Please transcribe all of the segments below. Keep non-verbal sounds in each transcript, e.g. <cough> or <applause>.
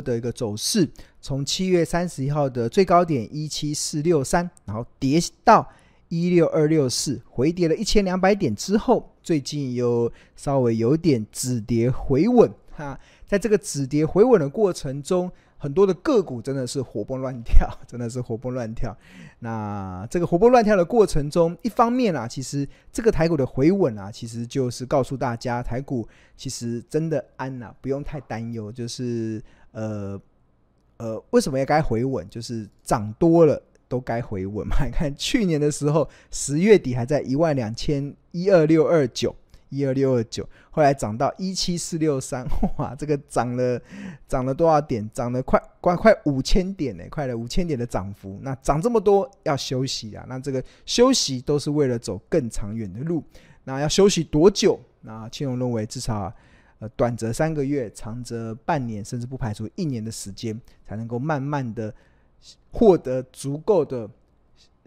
的一个走势，从七月三十一号的最高点一七四六三，然后跌到一六二六四，回跌了一千两百点之后，最近又稍微有点止跌回稳哈。在这个止跌回稳的过程中，很多的个股真的是活蹦乱跳，<laughs> 真的是活蹦乱跳。那这个活蹦乱跳的过程中，一方面啊，其实这个台股的回稳啊，其实就是告诉大家，台股其实真的安呐、啊，不用太担忧。就是呃呃，为什么也该回稳？就是涨多了都该回稳嘛。<laughs> 你看去年的时候，十月底还在一万两千一二六二九。一二六二九，后来涨到一七四六三，<laughs> 哇，这个涨了涨了多少点？涨了快快快五千点呢，快了五千点的涨幅。那涨这么多要休息啊？那这个休息都是为了走更长远的路。那要休息多久？那青龙认为至少呃短则三个月，长则半年，甚至不排除一年的时间，才能够慢慢的获得足够的。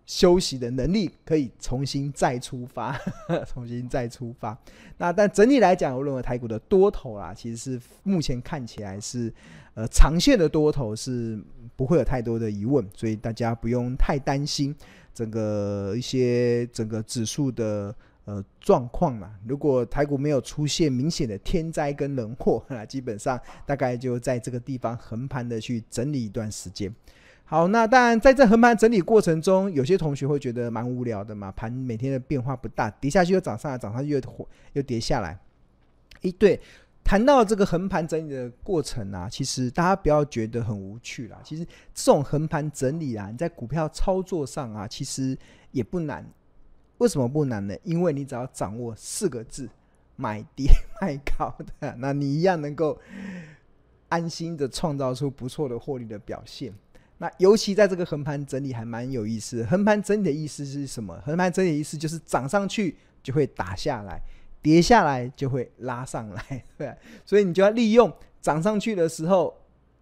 休息的能力可以重新再出发，<laughs> 重新再出发。那但整体来讲，我认为台股的多头啊，其实是目前看起来是呃长线的多头是不会有太多的疑问，所以大家不用太担心整个一些整个指数的呃状况啦。如果台股没有出现明显的天灾跟人祸，<laughs> 那基本上大概就在这个地方横盘的去整理一段时间。好，那当然，在这横盘整理过程中，有些同学会觉得蛮无聊的嘛。盘每天的变化不大，跌下去又涨上来，涨上去又又跌下来。诶，对，谈到这个横盘整理的过程啊，其实大家不要觉得很无趣啦。其实这种横盘整理啊，你在股票操作上啊，其实也不难。为什么不难呢？因为你只要掌握四个字：买低 <laughs> 卖高的，那你一样能够安心的创造出不错的获利的表现。那尤其在这个横盘整理还蛮有意思。横盘整理的意思是什么？横盘整理的意思就是涨上去就会打下来，跌下来就会拉上来，对。所以你就要利用涨上去的时候，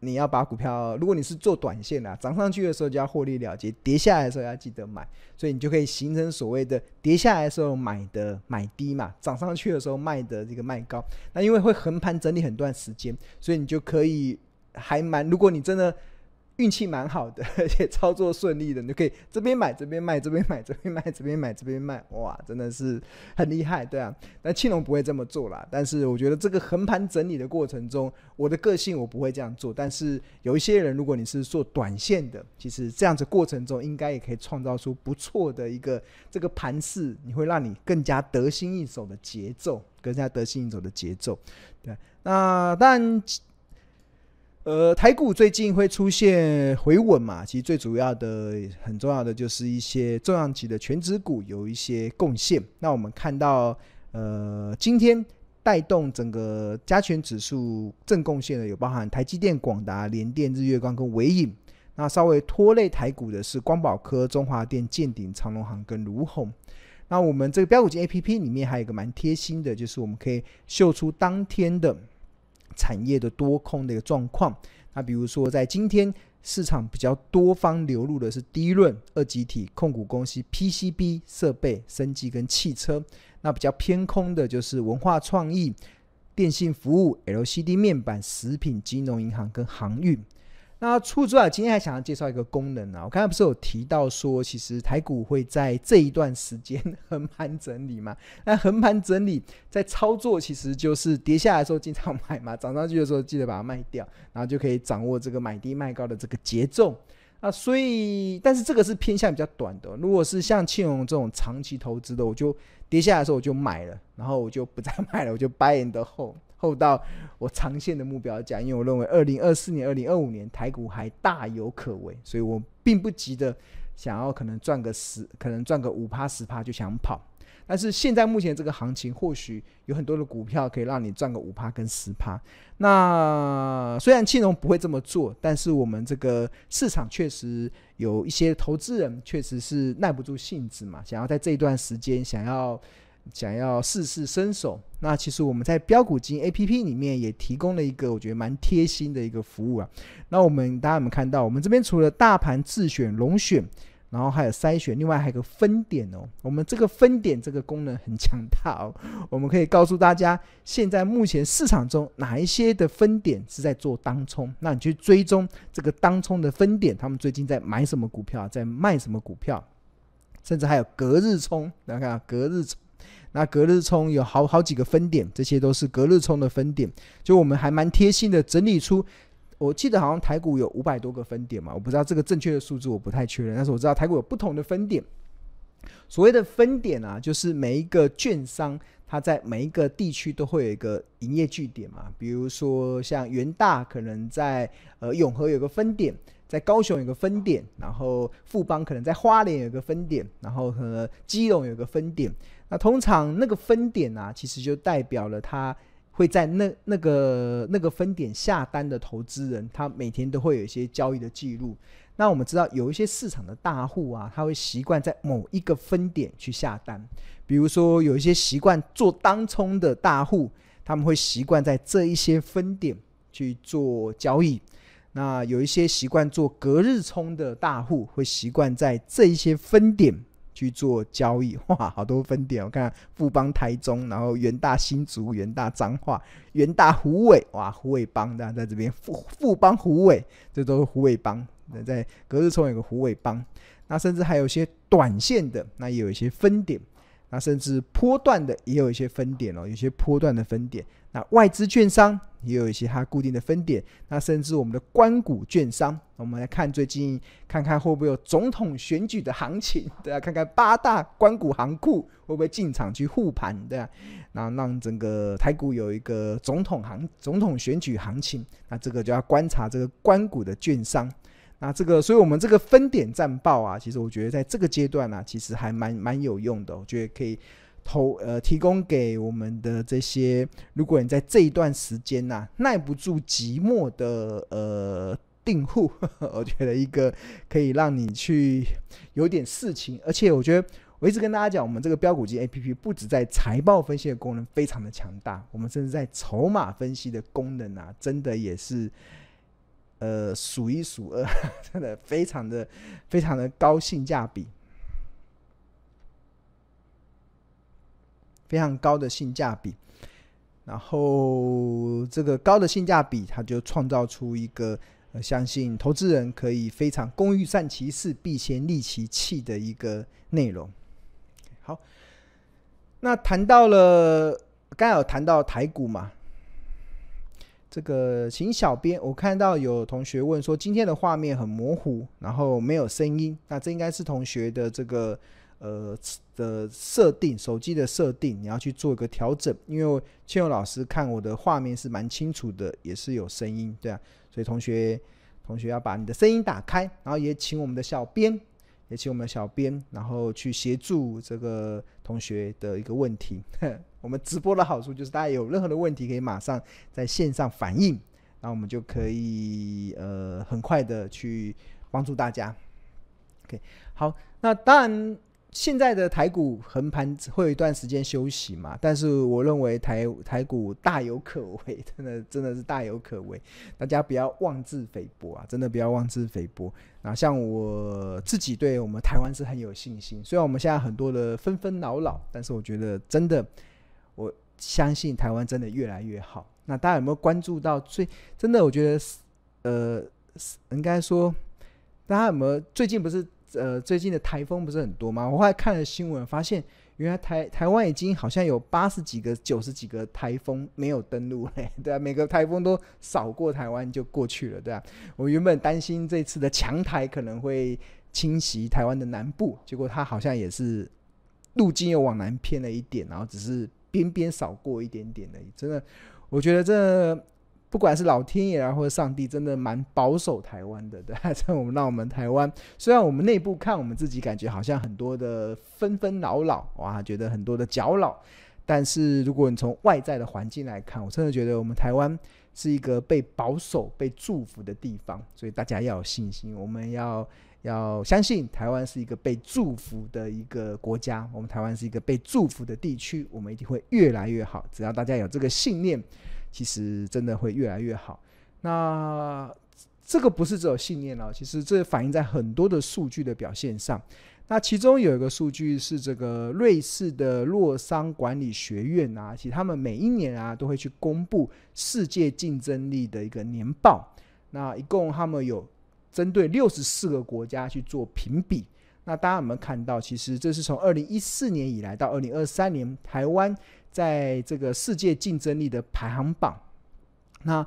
你要把股票，如果你是做短线的，涨上去的时候就要获利了结，跌下来的时候要记得买，所以你就可以形成所谓的跌下来的时候买的买低嘛，涨上去的时候卖的这个卖高。那因为会横盘整理很段时间，所以你就可以还蛮，如果你真的。运气蛮好的，<laughs> 而且操作顺利的，你就可以这边买这边卖，这边买这边卖，这边买这边卖，哇，真的是很厉害，对啊。那庆隆不会这么做啦，但是我觉得这个横盘整理的过程中，我的个性我不会这样做。但是有一些人，如果你是做短线的，其实这样子过程中应该也可以创造出不错的一个这个盘势，你会让你更加得心应手的节奏，更加得心应手的节奏，对。那但。呃，台股最近会出现回稳嘛？其实最主要的、很重要的就是一些重量级的全指股有一些贡献。那我们看到，呃，今天带动整个加权指数正贡献的有包含台积电、广达、联电、日月光跟纬颖。那稍微拖累台股的是光宝科、中华电、建鼎、长荣航跟卢鸿。那我们这个标股金 A P P 里面还有一个蛮贴心的，就是我们可以秀出当天的。产业的多空的一个状况，那比如说在今天市场比较多方流入的是低润、二极体、控股公司、PCB 设备、升级跟汽车，那比较偏空的就是文化创意、电信服务、LCD 面板、食品、金融银行跟航运。那除此之外，今天还想要介绍一个功能啊，我刚才不是有提到说，其实台股会在这一段时间横盘整理嘛？那横盘整理在操作，其实就是跌下来的时候经常买嘛，涨上去的时候记得把它卖掉，然后就可以掌握这个买低卖高的这个节奏啊。所以，但是这个是偏向比较短的，如果是像庆荣这种长期投资的，我就跌下来的时候我就买了，然后我就不再 <laughs> 卖了，我就 buy and hold。后到我长线的目标价，因为我认为二零二四年、二零二五年台股还大有可为，所以我并不急着想要可能赚个十，可能赚个五趴十趴就想跑。但是现在目前这个行情，或许有很多的股票可以让你赚个五趴跟十趴。那虽然庆隆不会这么做，但是我们这个市场确实有一些投资人确实是耐不住性子嘛，想要在这一段时间想要。想要试试身手，那其实我们在标股金 APP 里面也提供了一个我觉得蛮贴心的一个服务啊。那我们大家有没有看到？我们这边除了大盘自选、龙选、然后还有筛选，另外还有个分点哦。我们这个分点这个功能很强大哦，我们可以告诉大家，现在目前市场中哪一些的分点是在做当冲，那你去追踪这个当冲的分点，他们最近在买什么股票，在卖什么股票，甚至还有隔日冲，大家看，隔日冲，那隔日冲有好好几个分点，这些都是隔日冲的分点，就我们还蛮贴心的整理出。我记得好像台股有五百多个分点嘛，我不知道这个正确的数字，我不太确认。但是我知道台股有不同的分点。所谓的分点啊，就是每一个券商，它在每一个地区都会有一个营业据点嘛。比如说像元大可能在呃永和有个分点，在高雄有个分点，然后富邦可能在花莲有个分点，然后和基隆有个分点。那通常那个分点啊，其实就代表了他。会在那那个那个分点下单的投资人，他每天都会有一些交易的记录。那我们知道有一些市场的大户啊，他会习惯在某一个分点去下单。比如说有一些习惯做当冲的大户，他们会习惯在这一些分点去做交易。那有一些习惯做隔日冲的大户，会习惯在这一些分点。去做交易，哇，<laughs> 好多分点，我看富邦台中，然后元大新竹、元大彰化、元大虎尾，哇，虎尾帮的在这边，富富邦虎尾，这都是虎尾帮，在格日冲有个虎尾帮，那甚至还有一些短线的，那也有一些分点。那甚至波段的也有一些分点哦，有些波段的分点。那外资券商也有一些它固定的分点。那甚至我们的官股券商，我们来看最近看看会不会有总统选举的行情，<laughs> 对啊，看看八大关谷行库会不会进场去护盘，对啊，那让整个台股有一个总统行总统选举行情，那这个就要观察这个关谷的券商。那这个，所以我们这个分点战报啊，其实我觉得在这个阶段呢、啊，其实还蛮蛮有用的。我觉得可以投呃提供给我们的这些，如果你在这一段时间呐、啊、耐不住寂寞的呃订户，<laughs> 我觉得一个可以让你去有点事情。而且我觉得我一直跟大家讲，我们这个标股机 APP 不止在财报分析的功能非常的强大，我们甚至在筹码分析的功能啊，真的也是。呃，数一数二，<laughs> 真的非常的非常的高性价比，非常高的性价比。然后这个高的性价比，它就创造出一个呃，相信投资人可以非常工欲善其事，必先利其器的一个内容。好，那谈到了，刚才有谈到台股嘛。这个，请小编，我看到有同学问说，今天的画面很模糊，然后没有声音，那这应该是同学的这个呃的设定，手机的设定，你要去做一个调整，因为庆友老师看我的画面是蛮清楚的，也是有声音，对啊，所以同学同学要把你的声音打开，然后也请我们的小编。也请我们的小编，然后去协助这个同学的一个问题。<laughs> 我们直播的好处就是，大家有任何的问题可以马上在线上反映，然后我们就可以呃很快的去帮助大家。OK，好，那当然。现在的台股横盘会有一段时间休息嘛，但是我认为台台股大有可为，真的真的是大有可为，大家不要妄自菲薄啊，真的不要妄自菲薄。那像我自己对我们台湾是很有信心，虽然我们现在很多的纷纷扰扰，但是我觉得真的，我相信台湾真的越来越好。那大家有没有关注到最真的？我觉得呃，应该说，大家有没有最近不是？呃，最近的台风不是很多吗？我后来看了新闻，发现原来台台湾已经好像有八十几个、九十几个台风没有登陆嘞，<laughs> 对啊，每个台风都扫过台湾就过去了，对啊。我原本担心这次的强台可能会侵袭台湾的南部，结果它好像也是路径又往南偏了一点，然后只是边边扫过一点点而已。真的，我觉得这。不管是老天爷啊，或者上帝，真的蛮保守台湾的，<laughs> 对。在我们让我们台湾，虽然我们内部看我们自己感觉好像很多的纷纷扰扰，哇，觉得很多的搅扰，但是如果你从外在的环境来看，我真的觉得我们台湾是一个被保守、被祝福的地方。所以大家要有信心，我们要要相信台湾是一个被祝福的一个国家，我们台湾是一个被祝福的地区，我们一定会越来越好。只要大家有这个信念。其实真的会越来越好。那这个不是只有信念哦，其实这反映在很多的数据的表现上。那其中有一个数据是这个瑞士的洛桑管理学院啊，其实他们每一年啊都会去公布世界竞争力的一个年报。那一共他们有针对六十四个国家去做评比。那大家有没有看到？其实这是从二零一四年以来到二零二三年，台湾在这个世界竞争力的排行榜。那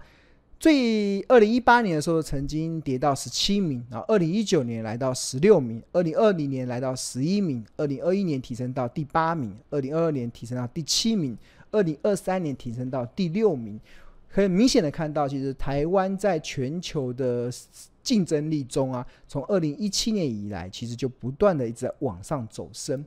最二零一八年的时候曾经跌到十七名，然后二零一九年来到十六名，二零二零年来到十一名，二零二一年提升到第八名，二零二二年提升到第七名，二零二三年提升到第六名。很明显的看到，其实台湾在全球的竞争力中啊，从二零一七年以来，其实就不断的一直在往上走升。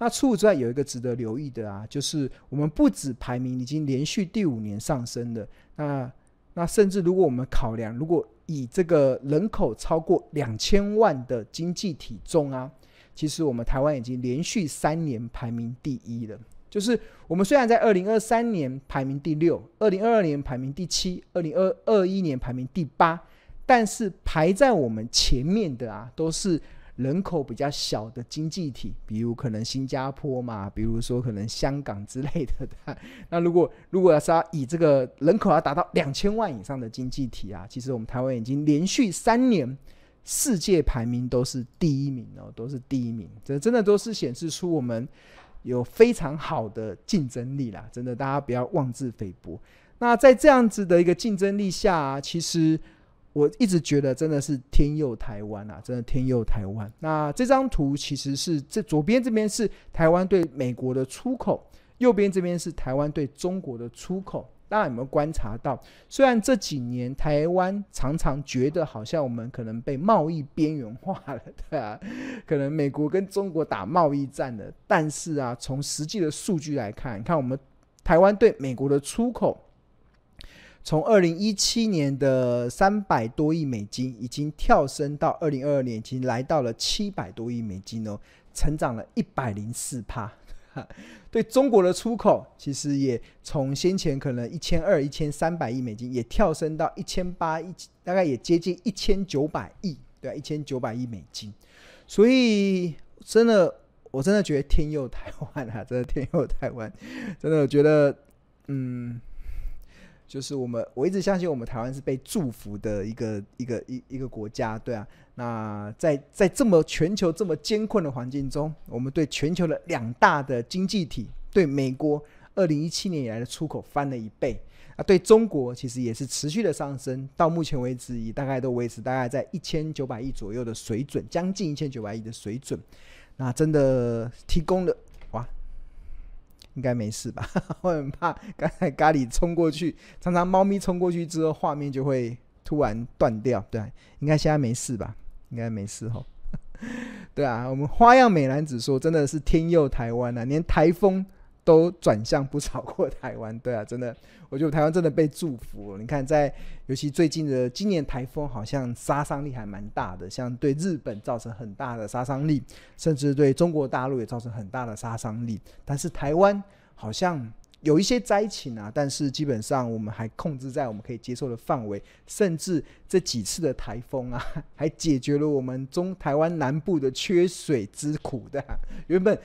那除此之外，有一个值得留意的啊，就是我们不止排名已经连续第五年上升了，那。那甚至如果我们考量，如果以这个人口超过两千万的经济体重啊，其实我们台湾已经连续三年排名第一了。就是我们虽然在二零二三年排名第六，二零二二年排名第七，二零二二一年排名第八，但是排在我们前面的啊，都是。人口比较小的经济体，比如可能新加坡嘛，比如说可能香港之类的。<laughs> 那如果如果要是要以这个人口要达到两千万以上的经济体啊，其实我们台湾已经连续三年世界排名都是第一名哦，都是第一名。这真的都是显示出我们有非常好的竞争力啦。真的，大家不要妄自菲薄。那在这样子的一个竞争力下，其实。我一直觉得真的是天佑台湾啊，真的天佑台湾。那这张图其实是这左边这边是台湾对美国的出口，右边这边是台湾对中国的出口。大家有没有观察到？虽然这几年台湾常常觉得好像我们可能被贸易边缘化了，对啊，可能美国跟中国打贸易战了，但是啊，从实际的数据来看，看我们台湾对美国的出口。从二零一七年的三百多亿美金，已经跳升到二零二二年，已经来到了七百多亿美金哦，成长了一百零四趴。对中国的出口，其实也从先前可能一千二、一千三百亿美金，也跳升到一千八一，大概也接近一千九百亿，对，一千九百亿美金。所以真的，我真的觉得天佑台湾啊，真的天佑台湾，真的我觉得，嗯。就是我们，我一直相信我们台湾是被祝福的一个一个一一个国家，对啊。那在在这么全球这么艰困的环境中，我们对全球的两大的经济体，对美国二零一七年以来的出口翻了一倍啊，对中国其实也是持续的上升，到目前为止也大概都维持大概在一千九百亿左右的水准，将近一千九百亿的水准。那真的提供了。应该没事吧？<laughs> 我很怕刚才咖喱冲过去，常常猫咪冲过去之后，画面就会突然断掉。对，应该现在没事吧？应该没事吼。<laughs> 对啊，我们花样美男子说，真的是天佑台湾啊，连台风。都转向不超过台湾，对啊，真的，我觉得台湾真的被祝福。你看，在尤其最近的今年台风，好像杀伤力还蛮大的，像对日本造成很大的杀伤力，甚至对中国大陆也造成很大的杀伤力。但是台湾好像有一些灾情啊，但是基本上我们还控制在我们可以接受的范围，甚至这几次的台风啊，还解决了我们中台湾南部的缺水之苦的，原本。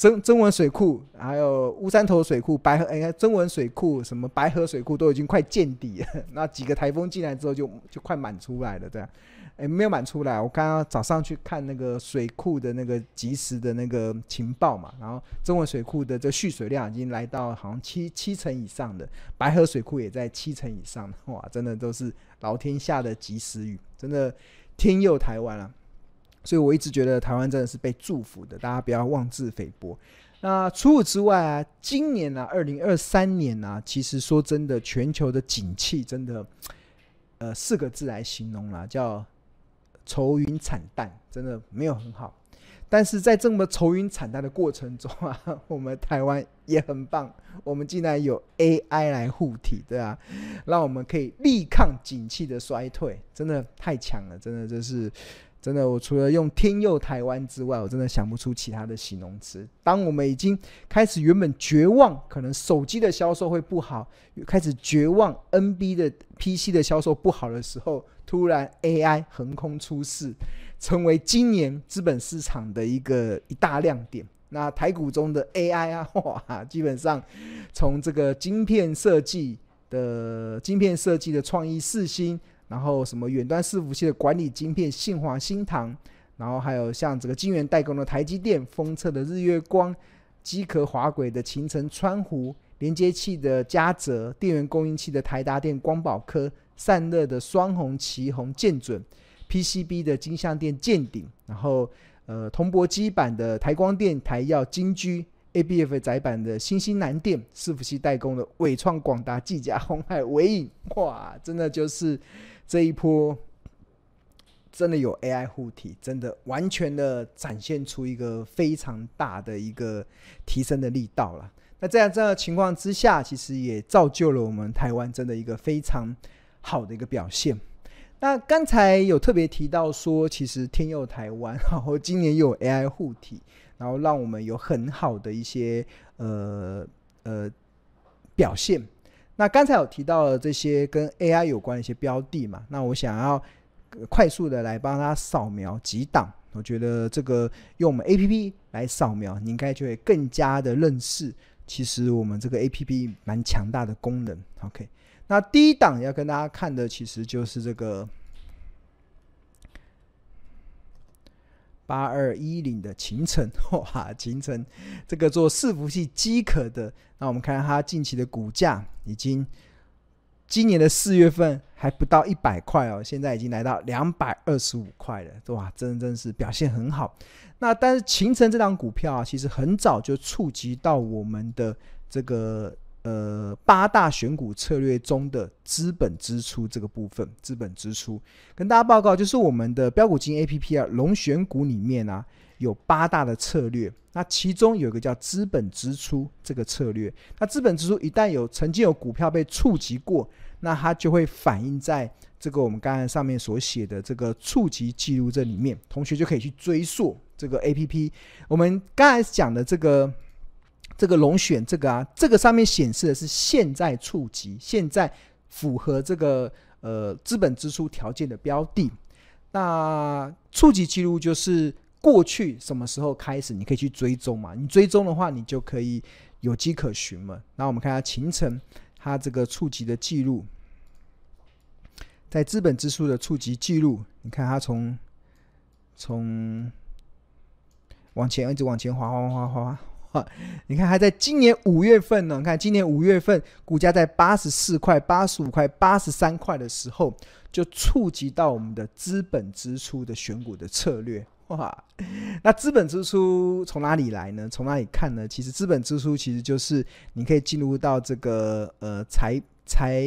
曾曾文水库，还有乌山头水库、白河，哎，曾文水库、什么白河水库都已经快见底了。<laughs> 那几个台风进来之后就，就快满出来了，对啊，哎，没有满出来。我刚刚早上去看那个水库的那个即时的那个情报嘛，然后曾文水库的这蓄水量已经来到好像七七成以上的，白河水库也在七成以上，哇，真的都是老天下的及时雨，真的天佑台湾啊！所以我一直觉得台湾真的是被祝福的，大家不要妄自菲薄。那除此之外啊，今年啊，二零二三年啊，其实说真的，全球的景气真的，呃，四个字来形容啦，叫愁云惨淡，真的没有很好。但是在这么愁云惨淡的过程中啊，<laughs> 我们台湾也很棒，我们竟然有 AI 来护体，对啊，让我们可以力抗景气的衰退，真的太强了，真的就是。真的，我除了用天佑台湾之外，我真的想不出其他的形容词。当我们已经开始原本绝望，可能手机的销售会不好，开始绝望 NB 的 PC 的销售不好的时候，突然 AI 横空出世，成为今年资本市场的一个一大亮点。那台股中的 AI 啊，<laughs> 哇，基本上从这个晶片设计的晶片设计的创意四星。然后什么远端伺服器的管理晶片信华新唐，然后还有像这个晶圆代工的台积电，封测的日月光，机壳滑轨的勤诚川湖，连接器的嘉泽，电源供应器的台达电光宝科，散热的双鸿、奇鋐、建准，PCB 的金像电健鼎，然后呃铜箔基板的台光电、台耀、金居，ABF 载板的新兴南电，伺服器代工的伟创、广达、技嘉、鸿海、纬颖，哇，真的就是。这一波真的有 AI 护体，真的完全的展现出一个非常大的一个提升的力道了。那这样这样的情况之下，其实也造就了我们台湾真的一个非常好的一个表现。那刚才有特别提到说，其实天佑台湾，然后今年又有 AI 护体，然后让我们有很好的一些呃呃表现。那刚才有提到了这些跟 AI 有关的一些标的嘛，那我想要快速的来帮他扫描几档，我觉得这个用我们 APP 来扫描，你应该就会更加的认识，其实我们这个 APP 蛮强大的功能。OK，那第一档要跟大家看的其实就是这个。八二一零的勤诚，<laughs> 哇，勤诚这个做伺服器机壳的，那我们看它近期的股价，已经今年的四月份还不到一百块哦，现在已经来到两百二十五块了，哇，真真是表现很好。那但是勤诚这档股票啊，其实很早就触及到我们的这个。呃，八大选股策略中的资本支出这个部分，资本支出。跟大家报告，就是我们的标股金 A P P 啊，龙选股里面啊有八大的策略，那其中有一个叫资本支出这个策略，那资本支出一旦有曾经有股票被触及过，那它就会反映在这个我们刚才上面所写的这个触及记录这里面，同学就可以去追溯这个 A P P，我们刚才讲的这个。这个龙选这个啊，这个上面显示的是现在触及，现在符合这个呃资本支出条件的标的。那触及记录就是过去什么时候开始，你可以去追踪嘛？你追踪的话，你就可以有迹可循嘛。那我们看下秦城，它这个触及的记录，在资本支出的触及记录，你看它从从往前一直往前滑滑滑滑滑。啊，你看，还在今年五月份呢。你看，今年五月份股价在八十四块、八十五块、八十三块的时候，就触及到我们的资本支出的选股的策略。哇，那资本支出从哪里来呢？从哪里看呢？其实资本支出其实就是你可以进入到这个呃财财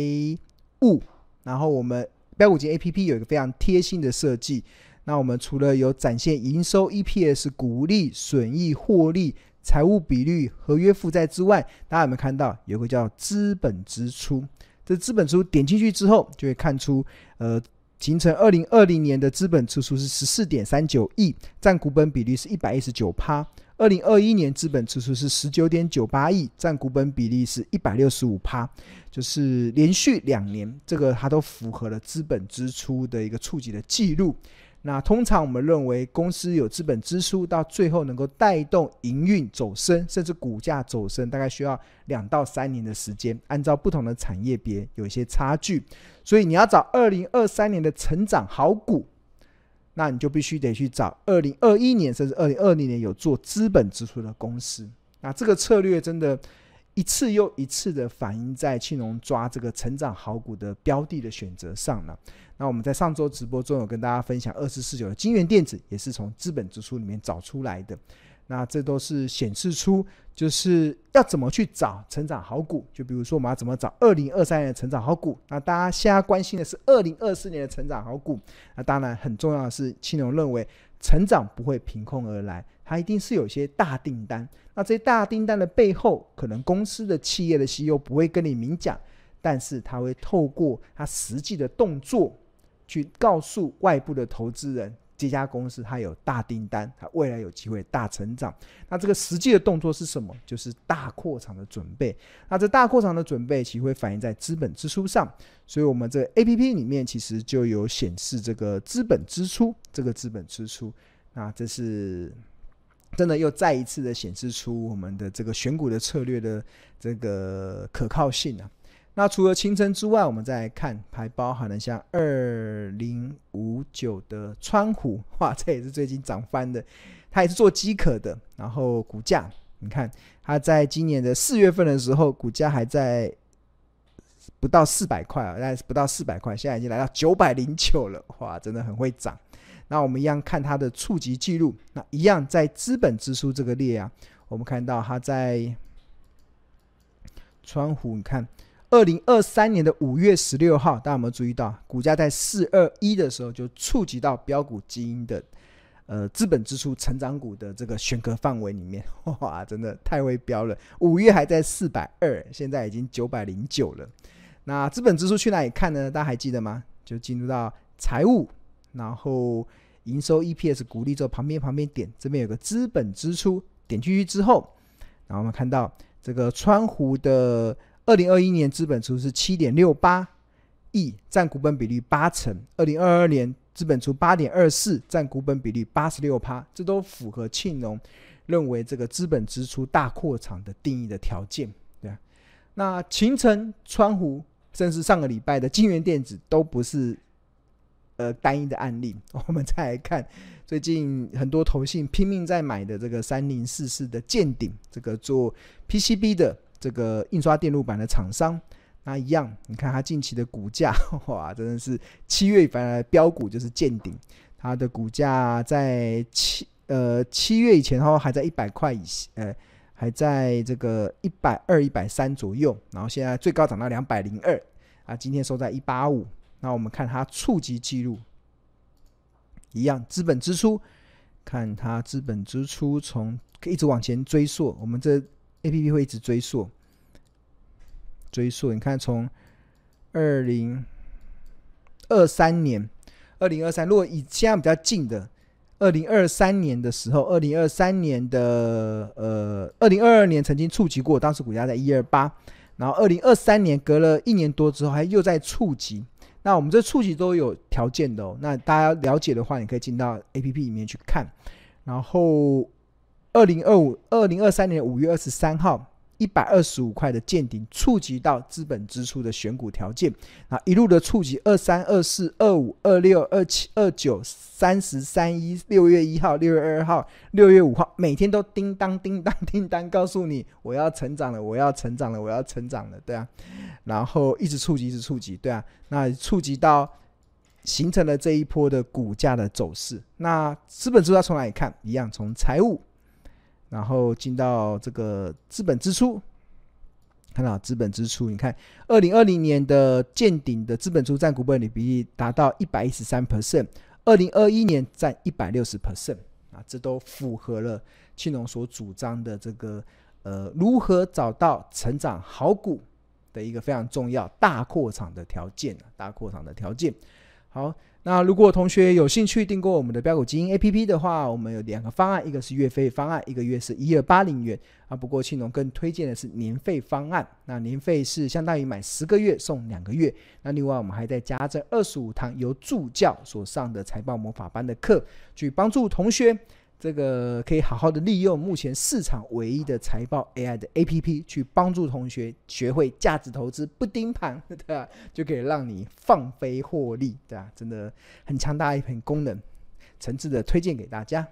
务，然后我们标股金 APP 有一个非常贴心的设计。那我们除了有展现营收、EPS、股利、损益、获利。财务比率、合约负债之外，大家有没有看到有个叫资本支出？这资本支出点进去之后，就会看出，呃，形成二零二零年的资本支出是十四点三九亿，占股本比率是一百一十九趴。二零二一年资本支出是十九点九八亿，占股本比例是一百六十五趴，就是连续两年这个它都符合了资本支出的一个触及的记录。那通常我们认为，公司有资本支出，到最后能够带动营运走升，甚至股价走升，大概需要两到三年的时间。按照不同的产业别有一些差距，所以你要找二零二三年的成长好股，那你就必须得去找二零二一年甚至二零二零年有做资本支出的公司。那这个策略真的，一次又一次的反映在庆隆抓这个成长好股的标的的选择上了。那我们在上周直播中有跟大家分享二四四九的金元电子，也是从资本支出里面找出来的。那这都是显示出就是要怎么去找成长好股。就比如说我们要怎么找二零二三年的成长好股。那大家现在关心的是二零二四年的成长好股。那当然很重要的是，庆隆认为成长不会凭空而来，它一定是有些大订单。那这些大订单的背后，可能公司的企业的 CEO 不会跟你明讲，但是他会透过他实际的动作。去告诉外部的投资人，这家公司它有大订单，它未来有机会大成长。那这个实际的动作是什么？就是大扩厂的准备。那这大扩厂的准备其实会反映在资本支出上，所以我们这 APP 里面其实就有显示这个资本支出，这个资本支出。那这是真的又再一次的显示出我们的这个选股的策略的这个可靠性啊。那除了勤诚之外，我们再来看，还包含了像二零五九的川虎，<laughs> 哇，这也是最近涨翻的，它也是做机壳的。然后股价，你看它在今年的四月份的时候，股价还在不到四百块啊，大概不到四百块，现在已经来到九百零九了，哇，真的很会涨。那我们一样看它的触及记录，那一样在资本支出这个列啊，我们看到它在川湖，你看。二零二三年的五月十六号，大家有没有注意到，股价在四二一的时候就触及到标股基因的呃资本支出成长股的这个选择范围里面，<laughs> 哇，真的太会标了！五月还在四百二，现在已经九百零九了。那资本支出去哪里看呢？大家还记得吗？就进入到财务，然后营收、EPS、股利之后，旁边旁边点这边有个资本支出，点进去之后，然后我们看到这个川湖的。二零二一年资本出是七点六八亿，占股本比率八成；二零二二年资本出八点二四，占股本比率八十六趴，这都符合庆农认为这个资本支出大扩厂的定义的条件，对啊。那秦城、川湖，甚至上个礼拜的金源电子都不是呃单一的案例。<laughs> 我们再来看最近很多投信拼命在买的这个三零四四的见顶，这个做 PCB 的。这个印刷电路板的厂商，那一样，你看它近期的股价，哇，真的是七月反而飙股就是见顶，它的股价在七呃七月以前，然后还在一百块以呃还在这个一百二、一百三左右，然后现在最高涨到两百零二啊，今天收在一八五。那我们看它触及记录，一样资本支出，看它资本支出从可以一直往前追溯，我们这。A P P 会一直追溯，追溯。你看，从二零二三年，二零二三，如果以现在比较近的，二零二三年的时候，二零二三年的呃，二零二二年曾经触及过，当时股价在一二八，然后二零二三年隔了一年多之后，还又在触及。那我们这初级都有条件的哦。那大家了解的话，你可以进到 A P P 里面去看，然后。二零二五、二零二三年五月二十三号，一百二十五块的见顶，触及到资本支出的选股条件啊，一路的触及二三、二四、二五、二六、二七、二九、三十、三一，六月一号、六月二号、六月五号，每天都叮当、叮当、叮当，<laughs> 告诉你我要成长了，我要成长了，我要成长了，对啊，然后一直触及，一直触及，对啊，那触及到形成了这一波的股价的走势。那资本支出从哪里看？一样从财务。然后进到这个资本支出，看到资本支出，你看二零二零年的见顶的资本出占股本的比例达到一百一十三 percent，二零二一年占一百六十 percent 啊，这都符合了庆农所主张的这个呃如何找到成长好股的一个非常重要大扩场的条件，大扩场的条件，好。那如果同学有兴趣订购我们的标股基因 APP 的话，我们有两个方案，一个是月费方案，一个月是一二八零元啊。不过庆龙更推荐的是年费方案，那年费是相当于买十个月送两个月。那另外我们还在加这二十五堂由助教所上的财报魔法班的课，去帮助同学。这个可以好好的利用目前市场唯一的财报 AI 的 APP，去帮助同学学会价值投资，不盯盘，<laughs> 对吧？就可以让你放飞获利，对吧？真的很强大一盘功能，诚挚的推荐给大家。